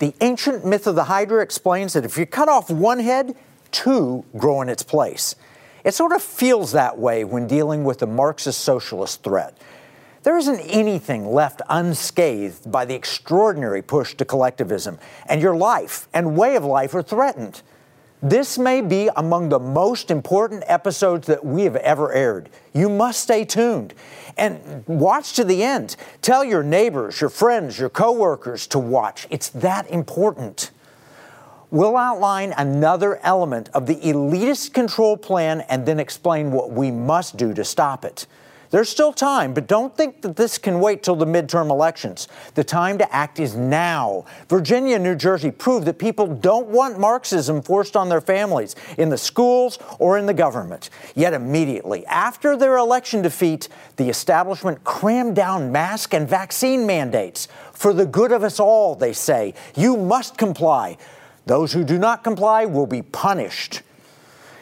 The ancient myth of the Hydra explains that if you cut off one head, two grow in its place. It sort of feels that way when dealing with the Marxist socialist threat. There isn't anything left unscathed by the extraordinary push to collectivism, and your life and way of life are threatened. This may be among the most important episodes that we have ever aired. You must stay tuned and watch to the end. Tell your neighbors, your friends, your coworkers to watch. It's that important. We'll outline another element of the elitist control plan and then explain what we must do to stop it. There's still time, but don't think that this can wait till the midterm elections. The time to act is now. Virginia and New Jersey prove that people don't want Marxism forced on their families in the schools or in the government. Yet immediately after their election defeat, the establishment crammed down mask and vaccine mandates. For the good of us all, they say, you must comply. Those who do not comply will be punished.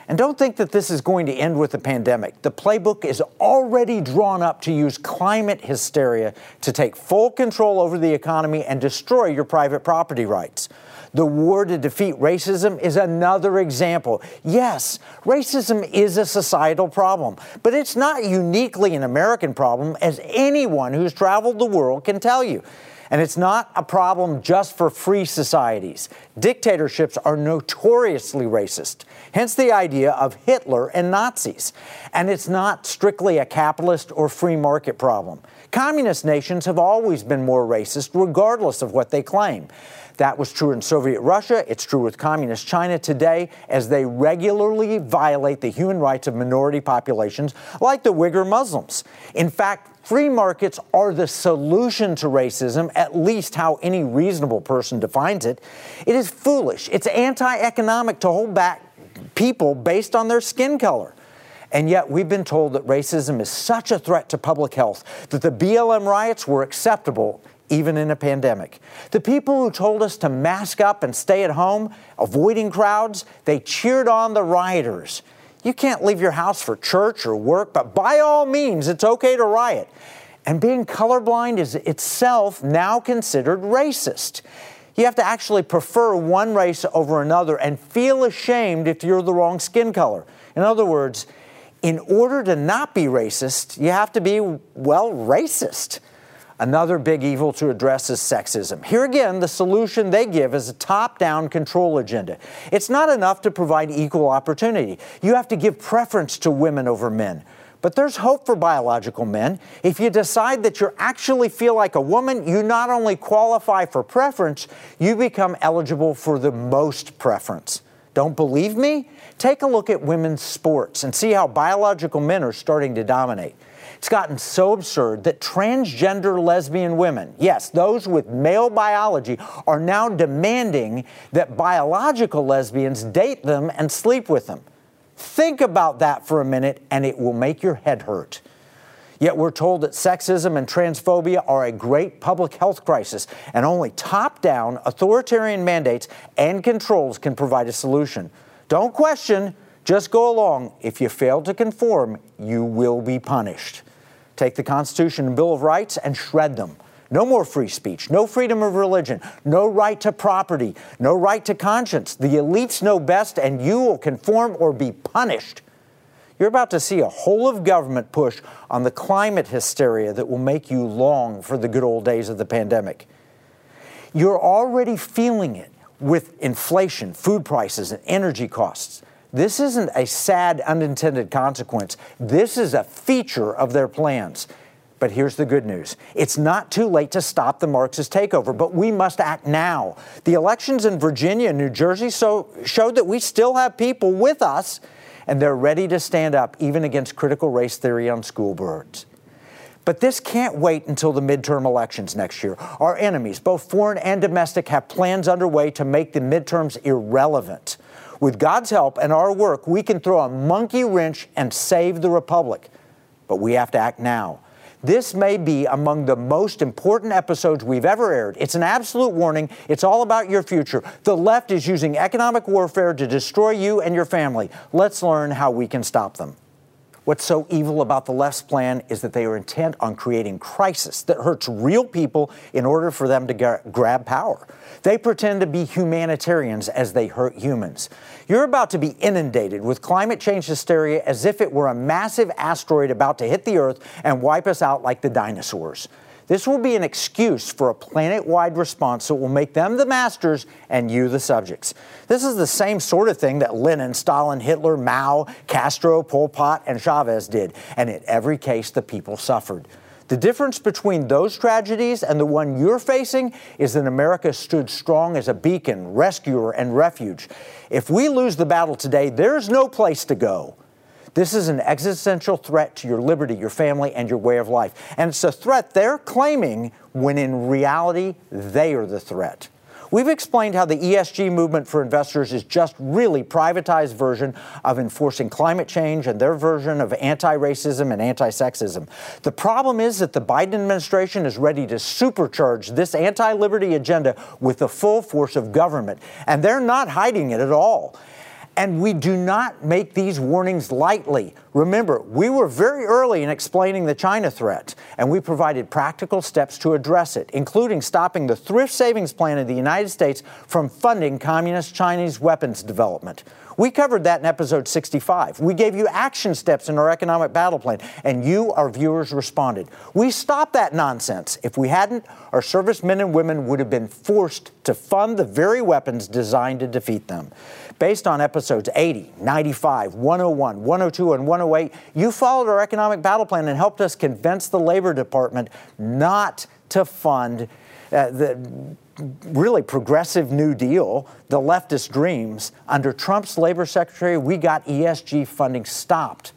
And don't think that this is going to end with the pandemic. The playbook is already drawn up to use climate hysteria to take full control over the economy and destroy your private property rights. The war to defeat racism is another example. Yes, racism is a societal problem, but it's not uniquely an American problem, as anyone who's traveled the world can tell you. And it's not a problem just for free societies. Dictatorships are notoriously racist, hence the idea of Hitler and Nazis. And it's not strictly a capitalist or free market problem. Communist nations have always been more racist, regardless of what they claim. That was true in Soviet Russia. It's true with Communist China today as they regularly violate the human rights of minority populations like the Uyghur Muslims. In fact, Free markets are the solution to racism, at least how any reasonable person defines it. It is foolish. It's anti economic to hold back people based on their skin color. And yet, we've been told that racism is such a threat to public health that the BLM riots were acceptable even in a pandemic. The people who told us to mask up and stay at home, avoiding crowds, they cheered on the rioters. You can't leave your house for church or work, but by all means, it's okay to riot. And being colorblind is itself now considered racist. You have to actually prefer one race over another and feel ashamed if you're the wrong skin color. In other words, in order to not be racist, you have to be, well, racist. Another big evil to address is sexism. Here again, the solution they give is a top down control agenda. It's not enough to provide equal opportunity, you have to give preference to women over men. But there's hope for biological men. If you decide that you actually feel like a woman, you not only qualify for preference, you become eligible for the most preference. Don't believe me? Take a look at women's sports and see how biological men are starting to dominate. It's gotten so absurd that transgender lesbian women, yes, those with male biology, are now demanding that biological lesbians date them and sleep with them. Think about that for a minute, and it will make your head hurt. Yet we're told that sexism and transphobia are a great public health crisis, and only top down authoritarian mandates and controls can provide a solution. Don't question, just go along. If you fail to conform, you will be punished. Take the Constitution and Bill of Rights and shred them. No more free speech, no freedom of religion, no right to property, no right to conscience. The elites know best, and you will conform or be punished. You're about to see a whole of government push on the climate hysteria that will make you long for the good old days of the pandemic. You're already feeling it with inflation, food prices, and energy costs. This isn't a sad unintended consequence. This is a feature of their plans. But here's the good news. It's not too late to stop the Marxist takeover, but we must act now. The elections in Virginia and New Jersey so, showed that we still have people with us, and they're ready to stand up even against critical race theory on school boards. But this can't wait until the midterm elections next year. Our enemies, both foreign and domestic, have plans underway to make the midterms irrelevant. With God's help and our work, we can throw a monkey wrench and save the Republic. But we have to act now. This may be among the most important episodes we've ever aired. It's an absolute warning. It's all about your future. The left is using economic warfare to destroy you and your family. Let's learn how we can stop them. What's so evil about the left's plan is that they are intent on creating crisis that hurts real people in order for them to gra- grab power. They pretend to be humanitarians as they hurt humans. You're about to be inundated with climate change hysteria as if it were a massive asteroid about to hit the Earth and wipe us out like the dinosaurs. This will be an excuse for a planet wide response that will make them the masters and you the subjects. This is the same sort of thing that Lenin, Stalin, Hitler, Mao, Castro, Pol Pot, and Chavez did, and in every case, the people suffered. The difference between those tragedies and the one you're facing is that America stood strong as a beacon, rescuer, and refuge. If we lose the battle today, there's no place to go. This is an existential threat to your liberty, your family, and your way of life. And it's a threat they're claiming when in reality, they are the threat. We've explained how the ESG movement for investors is just really privatized version of enforcing climate change and their version of anti-racism and anti-sexism. The problem is that the Biden administration is ready to supercharge this anti-liberty agenda with the full force of government, and they're not hiding it at all. And we do not make these warnings lightly. Remember, we were very early in explaining the China threat, and we provided practical steps to address it, including stopping the thrift savings plan of the United States from funding communist Chinese weapons development. We covered that in episode 65. We gave you action steps in our economic battle plan, and you, our viewers, responded. We stopped that nonsense. If we hadn't, our servicemen and women would have been forced to fund the very weapons designed to defeat them. Based on episodes 80, 95, 101, 102, and 108, you followed our economic battle plan and helped us convince the Labor Department not to fund uh, the really progressive New Deal, the leftist dreams. Under Trump's labor secretary, we got ESG funding stopped.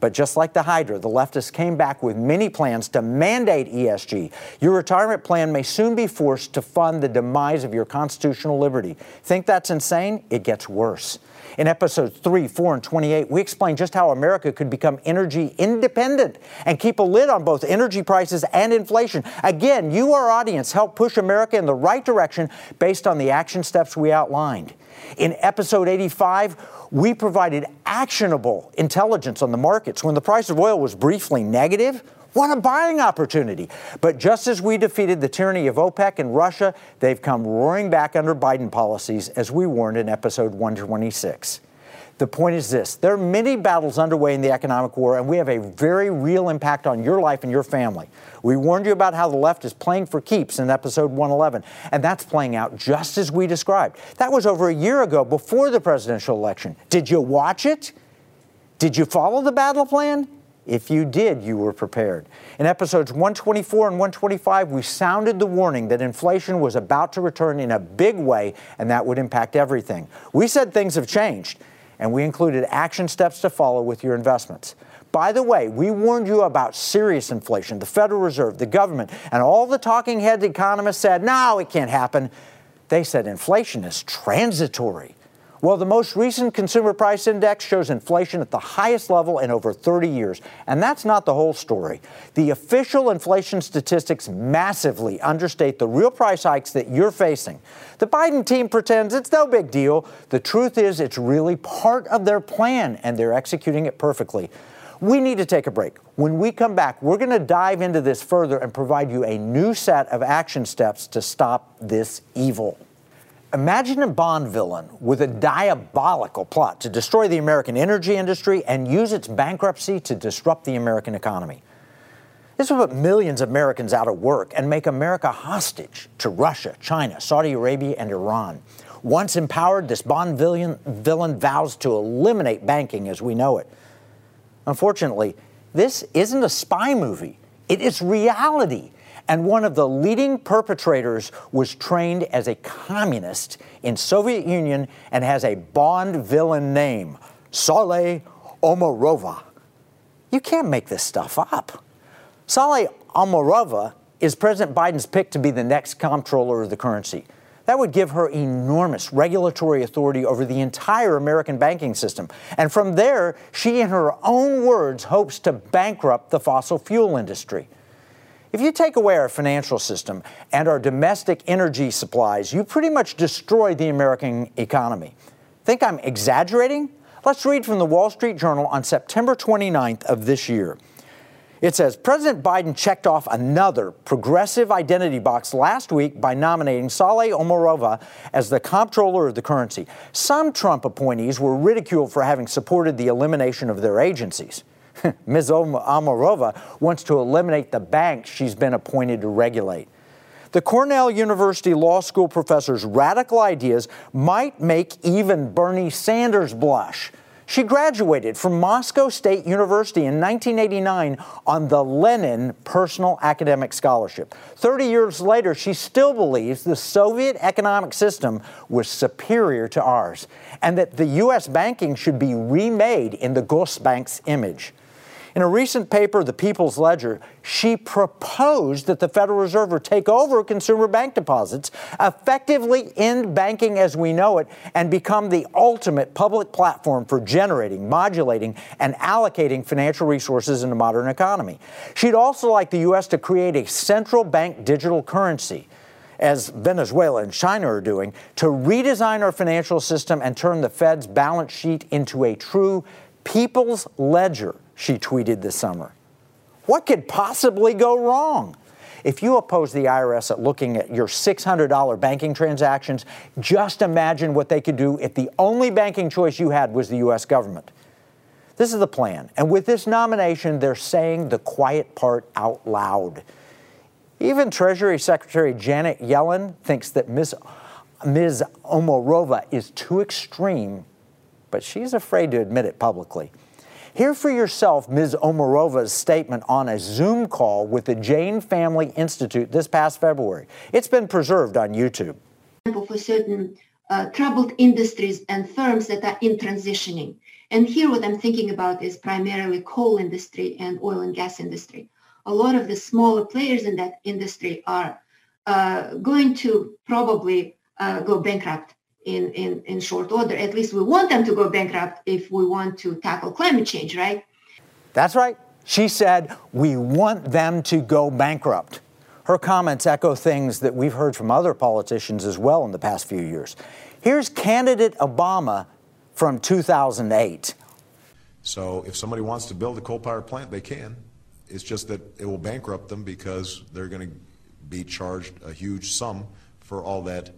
But just like the Hydra, the leftists came back with many plans to mandate ESG. Your retirement plan may soon be forced to fund the demise of your constitutional liberty. Think that's insane? It gets worse. In episodes 3, 4, and 28, we explain just how America could become energy independent and keep a lid on both energy prices and inflation. Again, you, our audience, help push America in the right direction based on the action steps we outlined. In episode 85, we provided actionable intelligence on the markets. When the price of oil was briefly negative, what a buying opportunity. But just as we defeated the tyranny of OPEC and Russia, they've come roaring back under Biden policies, as we warned in episode 126. The point is this there are many battles underway in the economic war, and we have a very real impact on your life and your family. We warned you about how the left is playing for keeps in episode 111, and that's playing out just as we described. That was over a year ago before the presidential election. Did you watch it? Did you follow the battle plan? If you did, you were prepared. In episodes 124 and 125, we sounded the warning that inflation was about to return in a big way and that would impact everything. We said things have changed and we included action steps to follow with your investments. By the way, we warned you about serious inflation. The Federal Reserve, the government, and all the talking heads economists said, no, it can't happen. They said inflation is transitory. Well, the most recent consumer price index shows inflation at the highest level in over 30 years. And that's not the whole story. The official inflation statistics massively understate the real price hikes that you're facing. The Biden team pretends it's no big deal. The truth is, it's really part of their plan, and they're executing it perfectly. We need to take a break. When we come back, we're going to dive into this further and provide you a new set of action steps to stop this evil. Imagine a Bond villain with a diabolical plot to destroy the American energy industry and use its bankruptcy to disrupt the American economy. This will put millions of Americans out of work and make America hostage to Russia, China, Saudi Arabia, and Iran. Once empowered, this Bond villain, villain vows to eliminate banking as we know it. Unfortunately, this isn't a spy movie, it is reality and one of the leading perpetrators was trained as a communist in Soviet Union and has a Bond villain name, Saule Omarova. You can't make this stuff up. Saule Omarova is President Biden's pick to be the next comptroller of the currency. That would give her enormous regulatory authority over the entire American banking system. And from there, she, in her own words, hopes to bankrupt the fossil fuel industry. If you take away our financial system and our domestic energy supplies, you pretty much destroy the American economy. Think I'm exaggerating? Let's read from the Wall Street Journal on September 29th of this year. It says President Biden checked off another progressive identity box last week by nominating Saule Omarova as the comptroller of the currency. Some Trump appointees were ridiculed for having supported the elimination of their agencies. Ms. Omarova wants to eliminate the banks she's been appointed to regulate. The Cornell University Law School professor's radical ideas might make even Bernie Sanders blush. She graduated from Moscow State University in 1989 on the Lenin Personal Academic Scholarship. 30 years later, she still believes the Soviet economic system was superior to ours and that the U.S. banking should be remade in the Gosbank's image. In a recent paper, The People's Ledger, she proposed that the Federal Reserve take over consumer bank deposits, effectively end banking as we know it, and become the ultimate public platform for generating, modulating, and allocating financial resources in the modern economy. She'd also like the U.S. to create a central bank digital currency as Venezuela and China are doing, to redesign our financial system and turn the Fed's balance sheet into a true people's ledger she tweeted this summer. What could possibly go wrong? If you oppose the IRS at looking at your $600 banking transactions, just imagine what they could do if the only banking choice you had was the U.S. government. This is the plan. And with this nomination, they're saying the quiet part out loud. Even Treasury Secretary Janet Yellen thinks that Ms. Ms. Omarova is too extreme, but she's afraid to admit it publicly. Hear for yourself Ms. Omarova's statement on a Zoom call with the Jain Family Institute this past February. It's been preserved on YouTube. For certain uh, troubled industries and firms that are in transitioning. And here what I'm thinking about is primarily coal industry and oil and gas industry. A lot of the smaller players in that industry are uh, going to probably uh, go bankrupt in, in, in short order. At least we want them to go bankrupt if we want to tackle climate change, right? That's right. She said, we want them to go bankrupt. Her comments echo things that we've heard from other politicians as well in the past few years. Here's candidate Obama from 2008. So if somebody wants to build a coal power plant, they can. It's just that it will bankrupt them because they're going to be charged a huge sum for all that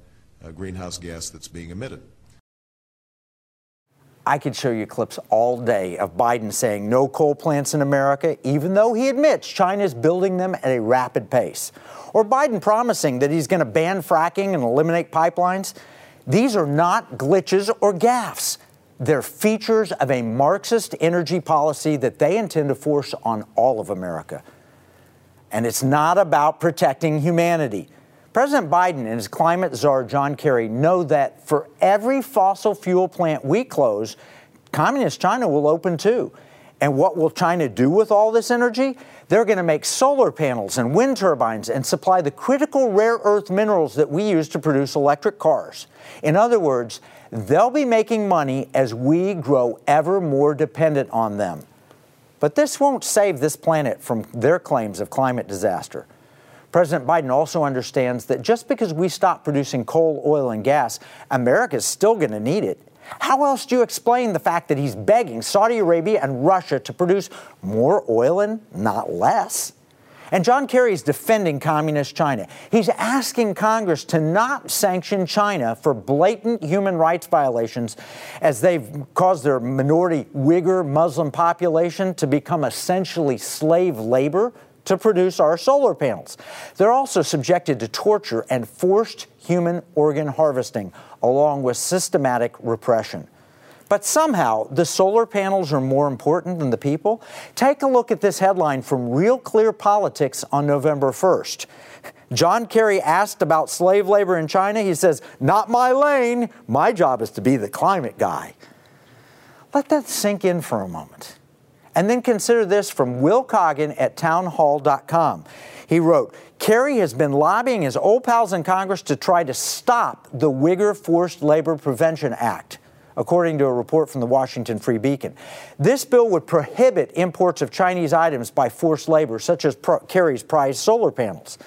uh, greenhouse gas that's being emitted. I could show you clips all day of Biden saying no coal plants in America, even though he admits China is building them at a rapid pace. Or Biden promising that he's going to ban fracking and eliminate pipelines. These are not glitches or gaffes. They're features of a Marxist energy policy that they intend to force on all of America. And it's not about protecting humanity. President Biden and his climate czar John Kerry know that for every fossil fuel plant we close, communist China will open too. And what will China do with all this energy? They're going to make solar panels and wind turbines and supply the critical rare earth minerals that we use to produce electric cars. In other words, they'll be making money as we grow ever more dependent on them. But this won't save this planet from their claims of climate disaster. President Biden also understands that just because we stop producing coal, oil, and gas, America is still going to need it. How else do you explain the fact that he's begging Saudi Arabia and Russia to produce more oil and not less? And John Kerry is defending communist China. He's asking Congress to not sanction China for blatant human rights violations as they've caused their minority Uyghur Muslim population to become essentially slave labor to produce our solar panels. They're also subjected to torture and forced human organ harvesting, along with systematic repression. But somehow, the solar panels are more important than the people. Take a look at this headline from Real Clear Politics on November 1st. John Kerry asked about slave labor in China. He says, Not my lane. My job is to be the climate guy. Let that sink in for a moment. And then consider this from Will Coggin at townhall.com. He wrote, Kerry has been lobbying his old pals in Congress to try to stop the Uyghur Forced Labor Prevention Act according to a report from the Washington Free Beacon. This bill would prohibit imports of Chinese items by forced labor, such as Pro- Kerry's prized solar panels.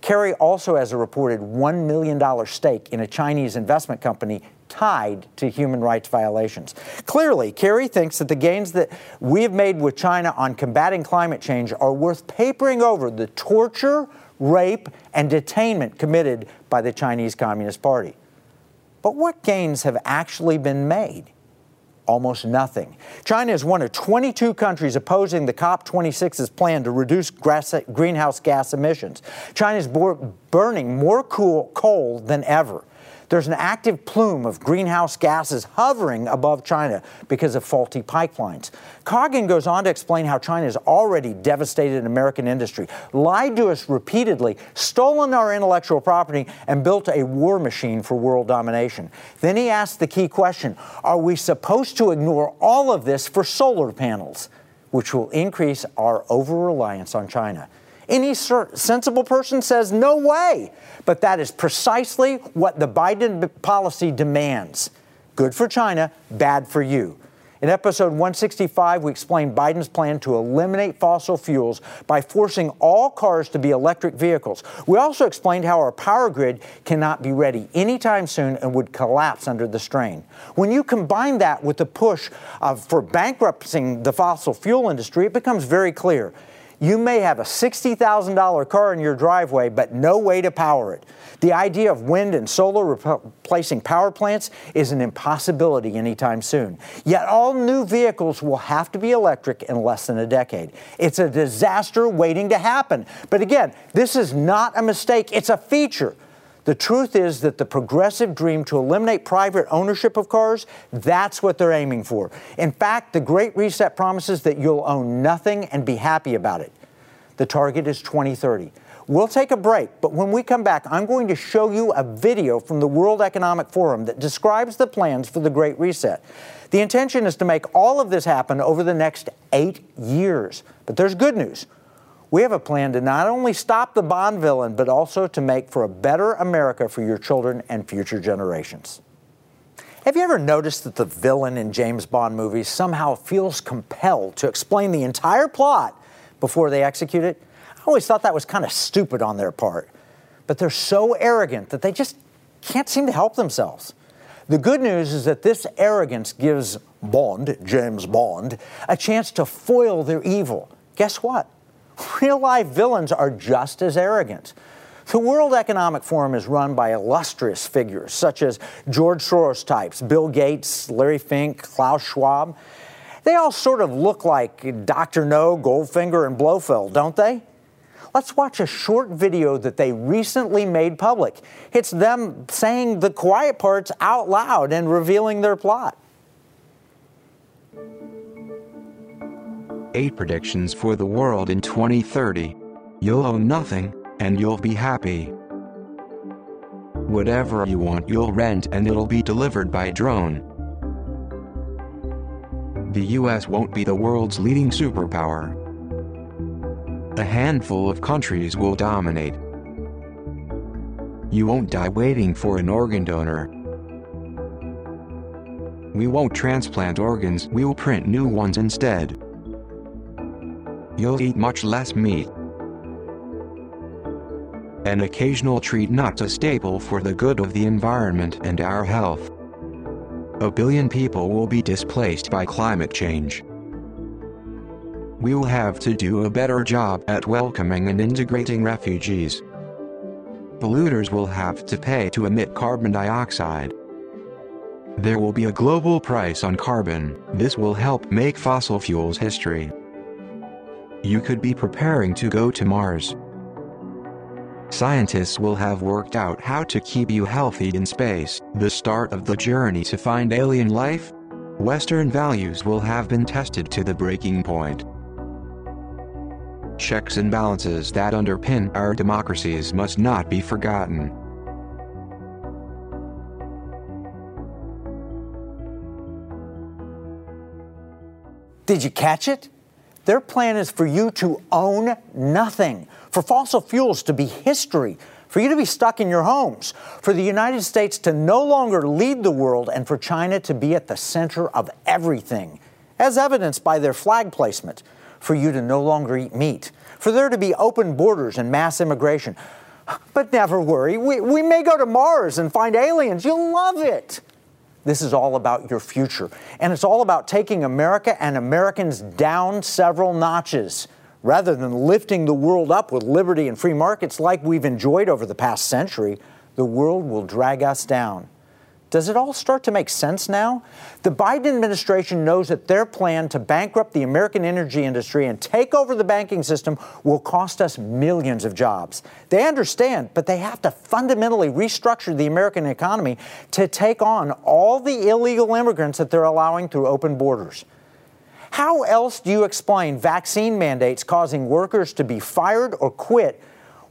Kerry also has a reported $1 million stake in a Chinese investment company tied to human rights violations. Clearly, Kerry thinks that the gains that we have made with China on combating climate change are worth papering over the torture, rape, and detainment committed by the Chinese Communist Party. But what gains have actually been made? almost nothing. China is one of 22 countries opposing the COP26's plan to reduce greenhouse gas emissions. China is burning more coal than ever. There's an active plume of greenhouse gases hovering above China because of faulty pipelines. Coggin goes on to explain how China has already devastated American industry, lied to us repeatedly, stolen our intellectual property, and built a war machine for world domination. Then he asks the key question Are we supposed to ignore all of this for solar panels, which will increase our over reliance on China? Any sensible person says, no way. But that is precisely what the Biden policy demands. Good for China, bad for you. In episode 165, we explained Biden's plan to eliminate fossil fuels by forcing all cars to be electric vehicles. We also explained how our power grid cannot be ready anytime soon and would collapse under the strain. When you combine that with the push for bankrupting the fossil fuel industry, it becomes very clear you may have a $60,000 car in your driveway, but no way to power it. The idea of wind and solar replacing power plants is an impossibility anytime soon. Yet all new vehicles will have to be electric in less than a decade. It's a disaster waiting to happen. But again, this is not a mistake, it's a feature. The truth is that the progressive dream to eliminate private ownership of cars, that's what they're aiming for. In fact, the Great Reset promises that you'll own nothing and be happy about it. The target is 2030. We'll take a break, but when we come back, I'm going to show you a video from the World Economic Forum that describes the plans for the Great Reset. The intention is to make all of this happen over the next eight years. But there's good news. We have a plan to not only stop the Bond villain, but also to make for a better America for your children and future generations. Have you ever noticed that the villain in James Bond movies somehow feels compelled to explain the entire plot before they execute it? I always thought that was kind of stupid on their part. But they're so arrogant that they just can't seem to help themselves. The good news is that this arrogance gives Bond, James Bond, a chance to foil their evil. Guess what? Real life villains are just as arrogant. The World Economic Forum is run by illustrious figures such as George Soros types, Bill Gates, Larry Fink, Klaus Schwab. They all sort of look like Dr. No, Goldfinger, and Blofeld, don't they? Let's watch a short video that they recently made public. It's them saying the quiet parts out loud and revealing their plot. Eight predictions for the world in 2030. You'll own nothing, and you'll be happy. Whatever you want, you'll rent and it'll be delivered by drone. The US won't be the world's leading superpower. A handful of countries will dominate. You won't die waiting for an organ donor. We won't transplant organs, we'll print new ones instead you'll eat much less meat. An occasional treat not a staple for the good of the environment and our health. A billion people will be displaced by climate change. We'll have to do a better job at welcoming and integrating refugees. Polluters will have to pay to emit carbon dioxide. There will be a global price on carbon, this will help make fossil fuels history. You could be preparing to go to Mars. Scientists will have worked out how to keep you healthy in space, the start of the journey to find alien life. Western values will have been tested to the breaking point. Checks and balances that underpin our democracies must not be forgotten. Did you catch it? Their plan is for you to own nothing, for fossil fuels to be history, for you to be stuck in your homes, for the United States to no longer lead the world, and for China to be at the center of everything, as evidenced by their flag placement, for you to no longer eat meat, for there to be open borders and mass immigration. But never worry, we, we may go to Mars and find aliens. You'll love it. This is all about your future. And it's all about taking America and Americans down several notches. Rather than lifting the world up with liberty and free markets like we've enjoyed over the past century, the world will drag us down. Does it all start to make sense now? The Biden administration knows that their plan to bankrupt the American energy industry and take over the banking system will cost us millions of jobs. They understand, but they have to fundamentally restructure the American economy to take on all the illegal immigrants that they're allowing through open borders. How else do you explain vaccine mandates causing workers to be fired or quit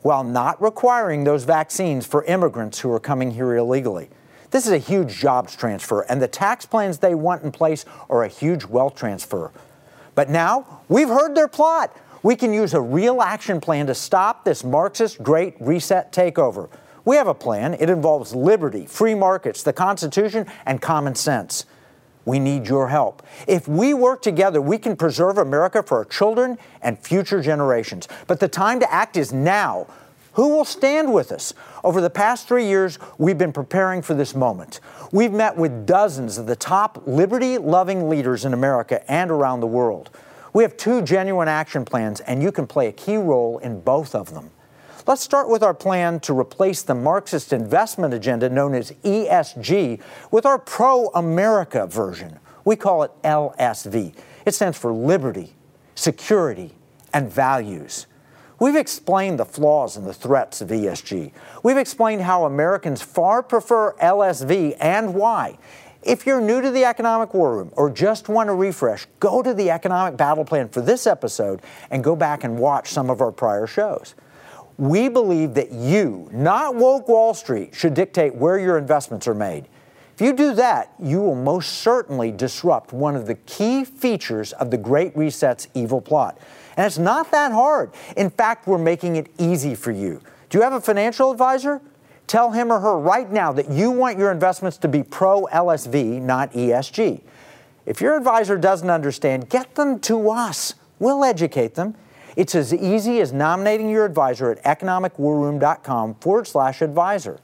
while not requiring those vaccines for immigrants who are coming here illegally? This is a huge jobs transfer, and the tax plans they want in place are a huge wealth transfer. But now we've heard their plot. We can use a real action plan to stop this Marxist Great Reset takeover. We have a plan. It involves liberty, free markets, the Constitution, and common sense. We need your help. If we work together, we can preserve America for our children and future generations. But the time to act is now. Who will stand with us? Over the past three years, we've been preparing for this moment. We've met with dozens of the top liberty loving leaders in America and around the world. We have two genuine action plans, and you can play a key role in both of them. Let's start with our plan to replace the Marxist investment agenda known as ESG with our pro America version. We call it LSV. It stands for liberty, security, and values. We've explained the flaws and the threats of ESG. We've explained how Americans far prefer LSV and why. If you're new to the Economic War Room or just want a refresh, go to the Economic Battle Plan for this episode and go back and watch some of our prior shows. We believe that you, not woke Wall Street, should dictate where your investments are made. If you do that, you will most certainly disrupt one of the key features of the Great Reset's evil plot. And it's not that hard. In fact, we're making it easy for you. Do you have a financial advisor? Tell him or her right now that you want your investments to be pro LSV, not ESG. If your advisor doesn't understand, get them to us. We'll educate them. It's as easy as nominating your advisor at economicwarroom.com forward slash advisor.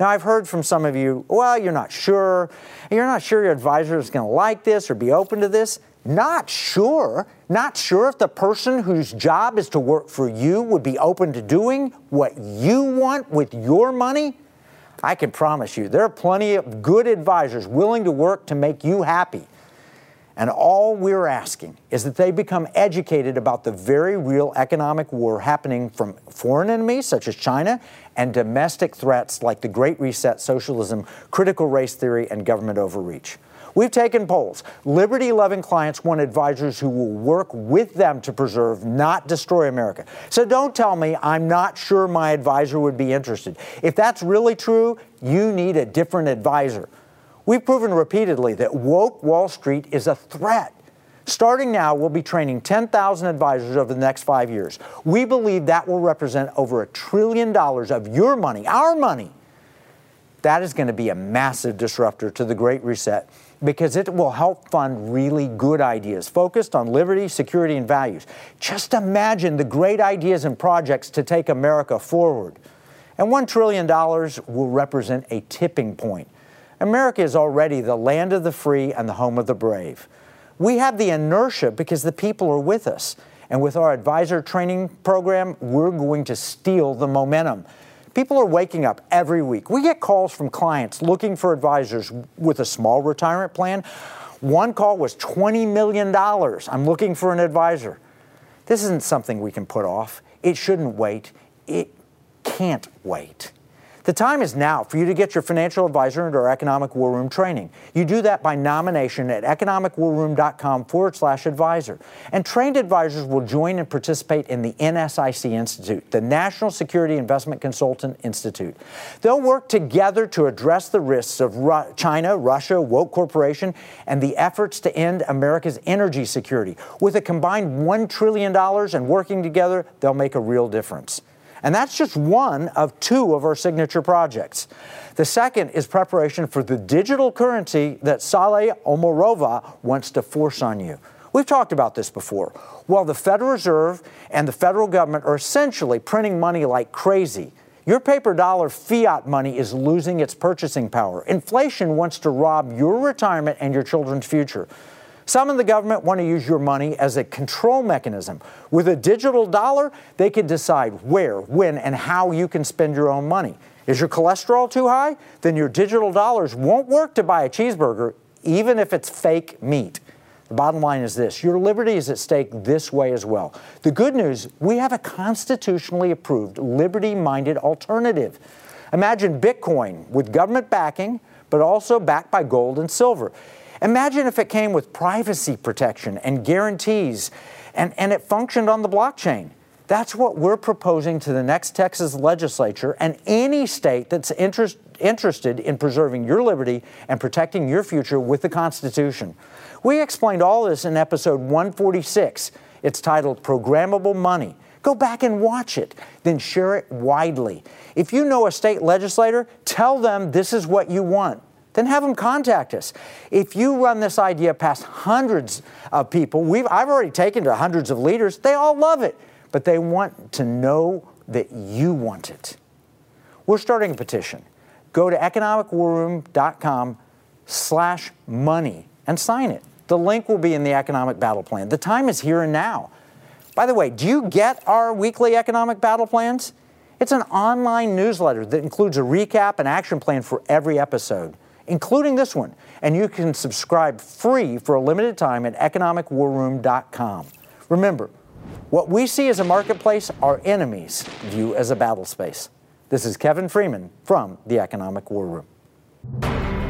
Now, I've heard from some of you, well, you're not sure. You're not sure your advisor is going to like this or be open to this. Not sure. Not sure if the person whose job is to work for you would be open to doing what you want with your money? I can promise you, there are plenty of good advisors willing to work to make you happy. And all we're asking is that they become educated about the very real economic war happening from foreign enemies such as China and domestic threats like the Great Reset, socialism, critical race theory, and government overreach. We've taken polls. Liberty loving clients want advisors who will work with them to preserve, not destroy America. So don't tell me I'm not sure my advisor would be interested. If that's really true, you need a different advisor. We've proven repeatedly that woke Wall Street is a threat. Starting now, we'll be training 10,000 advisors over the next five years. We believe that will represent over a trillion dollars of your money, our money. That is going to be a massive disruptor to the Great Reset because it will help fund really good ideas focused on liberty, security, and values. Just imagine the great ideas and projects to take America forward. And $1 trillion will represent a tipping point. America is already the land of the free and the home of the brave. We have the inertia because the people are with us. And with our advisor training program, we're going to steal the momentum. People are waking up every week. We get calls from clients looking for advisors with a small retirement plan. One call was $20 million. I'm looking for an advisor. This isn't something we can put off. It shouldn't wait. It can't wait. The time is now for you to get your financial advisor into our Economic War Room training. You do that by nomination at economicwarroom.com forward slash advisor. And trained advisors will join and participate in the NSIC Institute, the National Security Investment Consultant Institute. They'll work together to address the risks of Ru- China, Russia, woke corporation, and the efforts to end America's energy security. With a combined $1 trillion and working together, they'll make a real difference. And that's just one of two of our signature projects. The second is preparation for the digital currency that Saule Omarova wants to force on you. We've talked about this before. While the Federal Reserve and the federal government are essentially printing money like crazy, Your paper dollar fiat money is losing its purchasing power. Inflation wants to rob your retirement and your children's future. Some in the government want to use your money as a control mechanism. With a digital dollar, they can decide where, when, and how you can spend your own money. Is your cholesterol too high? Then your digital dollars won't work to buy a cheeseburger, even if it's fake meat. The bottom line is this your liberty is at stake this way as well. The good news we have a constitutionally approved, liberty minded alternative. Imagine Bitcoin with government backing, but also backed by gold and silver. Imagine if it came with privacy protection and guarantees and, and it functioned on the blockchain. That's what we're proposing to the next Texas legislature and any state that's interest, interested in preserving your liberty and protecting your future with the Constitution. We explained all this in episode 146. It's titled Programmable Money. Go back and watch it, then share it widely. If you know a state legislator, tell them this is what you want then have them contact us. If you run this idea past hundreds of people, we've, I've already taken to hundreds of leaders, they all love it, but they want to know that you want it. We're starting a petition. Go to economicwarroom.com slash money and sign it. The link will be in the economic battle plan. The time is here and now. By the way, do you get our weekly economic battle plans? It's an online newsletter that includes a recap and action plan for every episode including this one. And you can subscribe free for a limited time at economicwarroom.com. Remember, what we see as a marketplace, our enemies view as a battle space. This is Kevin Freeman from the Economic War Room.